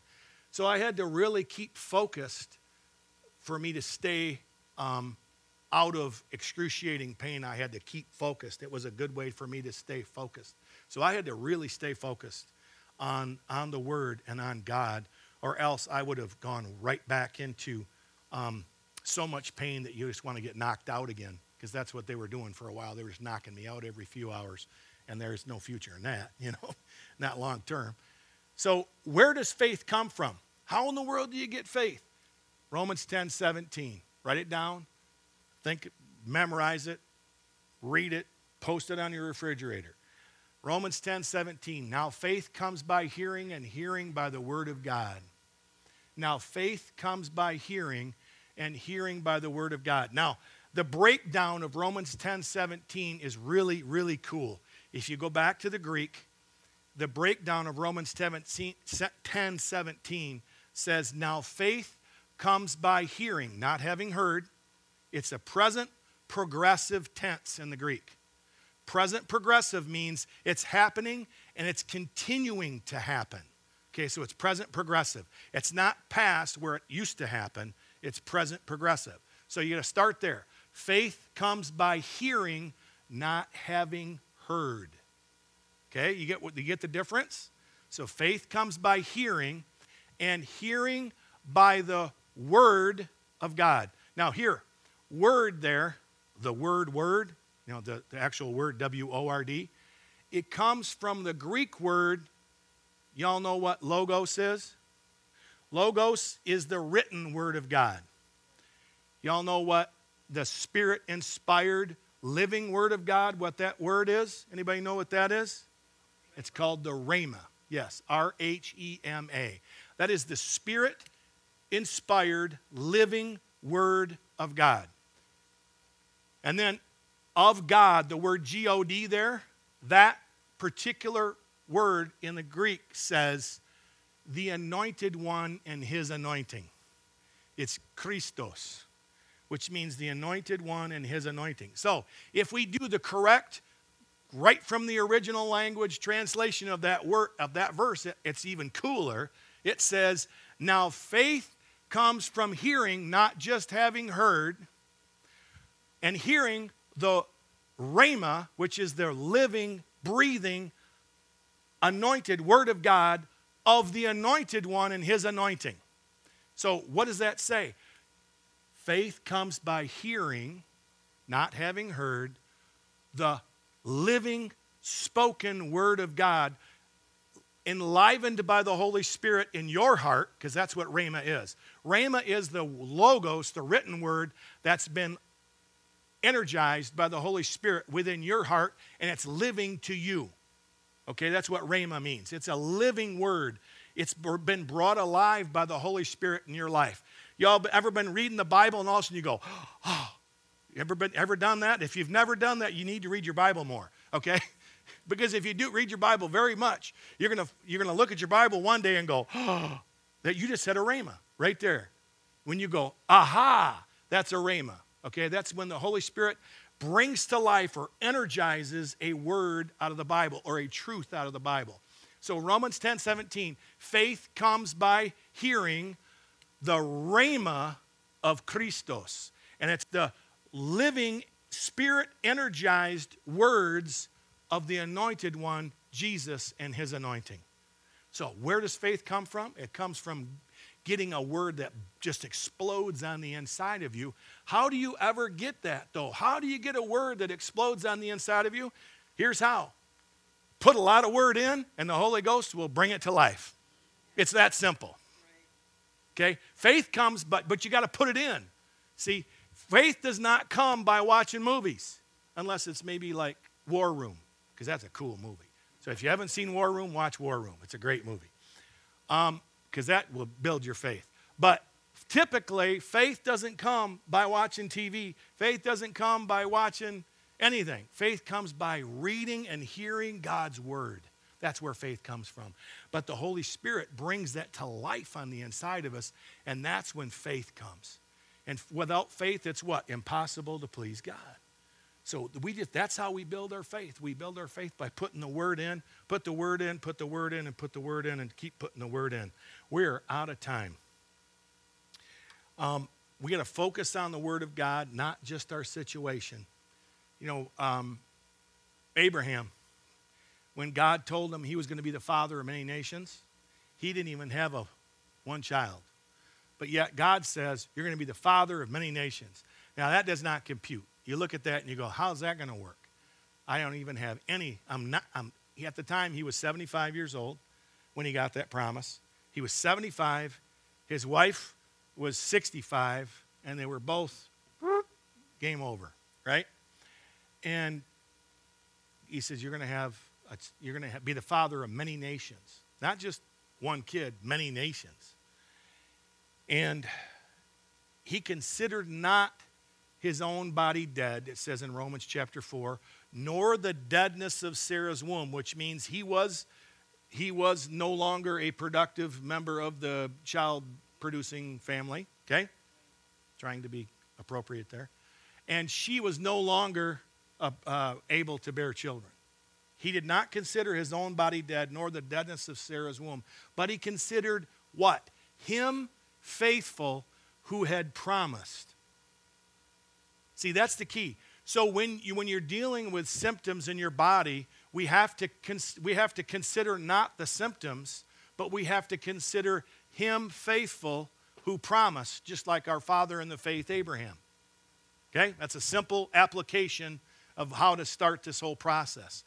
So I had to really keep focused for me to stay um, out of excruciating pain. I had to keep focused. It was a good way for me to stay focused. So I had to really stay focused on, on the Word and on God, or else I would have gone right back into um, so much pain that you just want to get knocked out again, because that's what they were doing for a while. They were just knocking me out every few hours, and there's no future in that, you know, not long term. So, where does faith come from? How in the world do you get faith? Romans 10 17. Write it down, think, memorize it, read it, post it on your refrigerator. Romans 10 17. Now faith comes by hearing, and hearing by the word of God. Now faith comes by hearing, and hearing by the word of God. Now, the breakdown of Romans 10 17 is really, really cool. If you go back to the Greek, the breakdown of Romans 10 17 says, Now faith comes by hearing, not having heard. It's a present progressive tense in the Greek. Present progressive means it's happening and it's continuing to happen. Okay, so it's present progressive. It's not past where it used to happen, it's present progressive. So you got to start there. Faith comes by hearing, not having heard. Okay, you get you get the difference? So faith comes by hearing, and hearing by the word of God. Now here, word there, the word word, you know, the, the actual word W O R D, it comes from the Greek word. Y'all know what logos is? Logos is the written word of God. Y'all know what the spirit inspired living word of God, what that word is? Anybody know what that is? It's called the Rhema. Yes, R H E M A. That is the spirit inspired living word of God. And then of God, the word G O D there, that particular word in the Greek says the anointed one and his anointing. It's Christos, which means the anointed one and his anointing. So if we do the correct, right from the original language translation of that word of that verse, it's even cooler. It says, Now faith comes from hearing, not just having heard, and hearing the Rhema, which is their living, breathing, anointed word of God of the anointed one and his anointing. So, what does that say? Faith comes by hearing, not having heard, the living, spoken word of God, enlivened by the Holy Spirit in your heart, because that's what Rhema is. Rhema is the logos, the written word that's been energized by the Holy Spirit within your heart, and it's living to you. Okay, that's what Rhema means. It's a living word. It's been brought alive by the Holy Spirit in your life. Y'all ever been reading the Bible and all of a sudden you go, oh, ever been ever done that? If you've never done that, you need to read your Bible more, okay? because if you do read your Bible very much, you're gonna you're gonna look at your Bible one day and go, oh, that you just said a rhema right there. When you go, aha, that's a rhema. Okay, that's when the Holy Spirit brings to life or energizes a word out of the Bible or a truth out of the Bible. So Romans 10 17, faith comes by hearing the rhema of Christos. And it's the living, spirit energized words of the anointed one, Jesus, and his anointing. So, where does faith come from? It comes from getting a word that just explodes on the inside of you. How do you ever get that, though? How do you get a word that explodes on the inside of you? Here's how put a lot of word in, and the Holy Ghost will bring it to life. It's that simple. Okay? Faith comes, but, but you got to put it in. See, faith does not come by watching movies, unless it's maybe like War Room, because that's a cool movie. So if you haven't seen War Room, watch War Room. It's a great movie. Um, because that will build your faith. But typically, faith doesn't come by watching TV, faith doesn't come by watching anything. Faith comes by reading and hearing God's word. That's where faith comes from. But the Holy Spirit brings that to life on the inside of us, and that's when faith comes. And without faith, it's what? Impossible to please God. So we just that's how we build our faith. We build our faith by putting the word in, put the word in, put the word in, and put the word in, and keep putting the word in. We're out of time. Um, we got to focus on the word of God, not just our situation. You know, um, Abraham, when God told him he was going to be the father of many nations, he didn't even have a one child. But yet God says, You're going to be the father of many nations. Now that does not compute. You look at that and you go, how's that going to work? I don't even have any. I'm not. I'm, at the time, he was 75 years old when he got that promise. He was 75. His wife was 65, and they were both game over, right? And he says, "You're going to have. A, you're going to be the father of many nations, not just one kid, many nations." And he considered not his own body dead, it says in Romans chapter 4, nor the deadness of Sarah's womb, which means he was he was no longer a productive member of the child producing family, okay? Trying to be appropriate there. And she was no longer uh, uh, able to bear children. He did not consider his own body dead, nor the deadness of Sarah's womb, but he considered what? Him faithful who had promised. See, that's the key. So when, you, when you're dealing with symptoms in your body, we have, to cons- we have to consider not the symptoms, but we have to consider him faithful who promised, just like our father in the faith, Abraham. Okay? That's a simple application of how to start this whole process.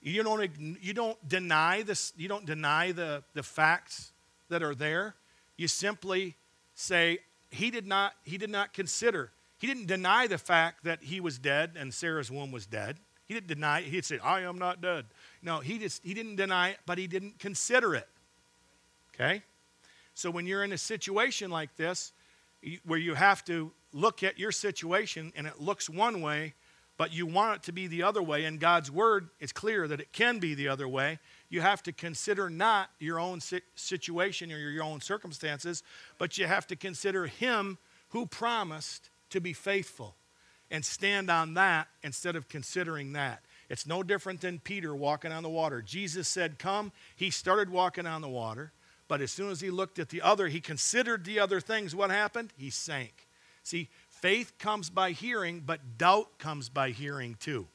You don't, you don't deny this, you don't deny the, the facts that are there. You simply say, he did not, he did not consider he didn't deny the fact that he was dead and Sarah's womb was dead. He didn't deny it. He'd say, I am not dead. No, he just he didn't deny it, but he didn't consider it. Okay? So when you're in a situation like this, where you have to look at your situation and it looks one way, but you want it to be the other way, and God's word is clear that it can be the other way, you have to consider not your own situation or your own circumstances, but you have to consider Him who promised to be faithful and stand on that instead of considering that. It's no different than Peter walking on the water. Jesus said, Come. He started walking on the water, but as soon as he looked at the other, he considered the other things. What happened? He sank. See, faith comes by hearing, but doubt comes by hearing too.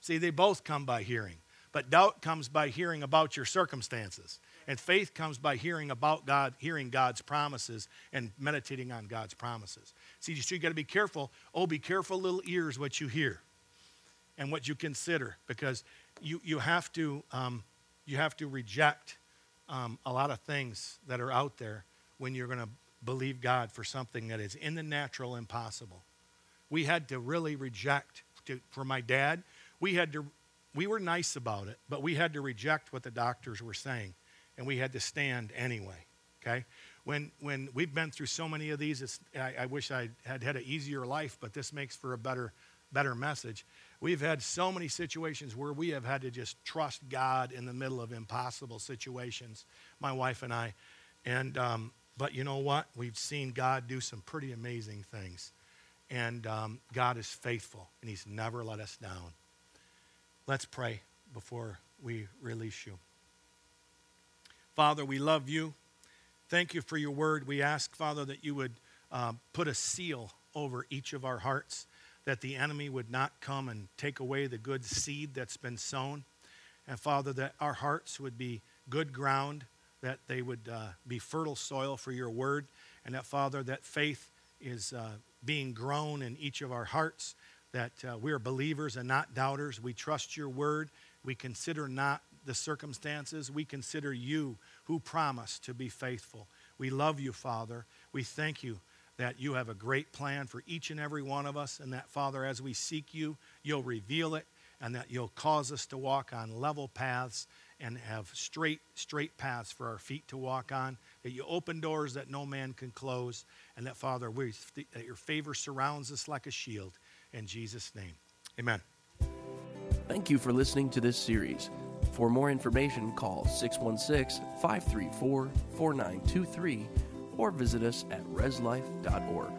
See, they both come by hearing, but doubt comes by hearing about your circumstances. And faith comes by hearing about God, hearing God's promises and meditating on God's promises. See, you got to be careful. Oh, be careful, little ears, what you hear and what you consider, because you, you, have, to, um, you have to reject um, a lot of things that are out there when you're going to believe God for something that is in the natural impossible. We had to really reject, to, for my dad, we had to, we were nice about it, but we had to reject what the doctors were saying, and we had to stand anyway, okay? When, when we've been through so many of these, I, I wish I had had an easier life, but this makes for a better, better message. We've had so many situations where we have had to just trust God in the middle of impossible situations, my wife and I. And, um, but you know what? We've seen God do some pretty amazing things. And um, God is faithful, and He's never let us down. Let's pray before we release you. Father, we love you. Thank you for your word. We ask, Father, that you would uh, put a seal over each of our hearts that the enemy would not come and take away the good seed that's been sown. And Father, that our hearts would be good ground, that they would uh, be fertile soil for your word, and that, Father, that faith is uh, being grown in each of our hearts, that uh, we are believers and not doubters. We trust your word. We consider not the circumstances. We consider you who promised to be faithful. We love you, Father. We thank you that you have a great plan for each and every one of us, and that, Father, as we seek you, you'll reveal it, and that you'll cause us to walk on level paths and have straight, straight paths for our feet to walk on, that you open doors that no man can close, and that, Father, we, that your favor surrounds us like a shield. In Jesus' name, amen. Thank you for listening to this series. For more information, call 616 534 4923 or visit us at reslife.org.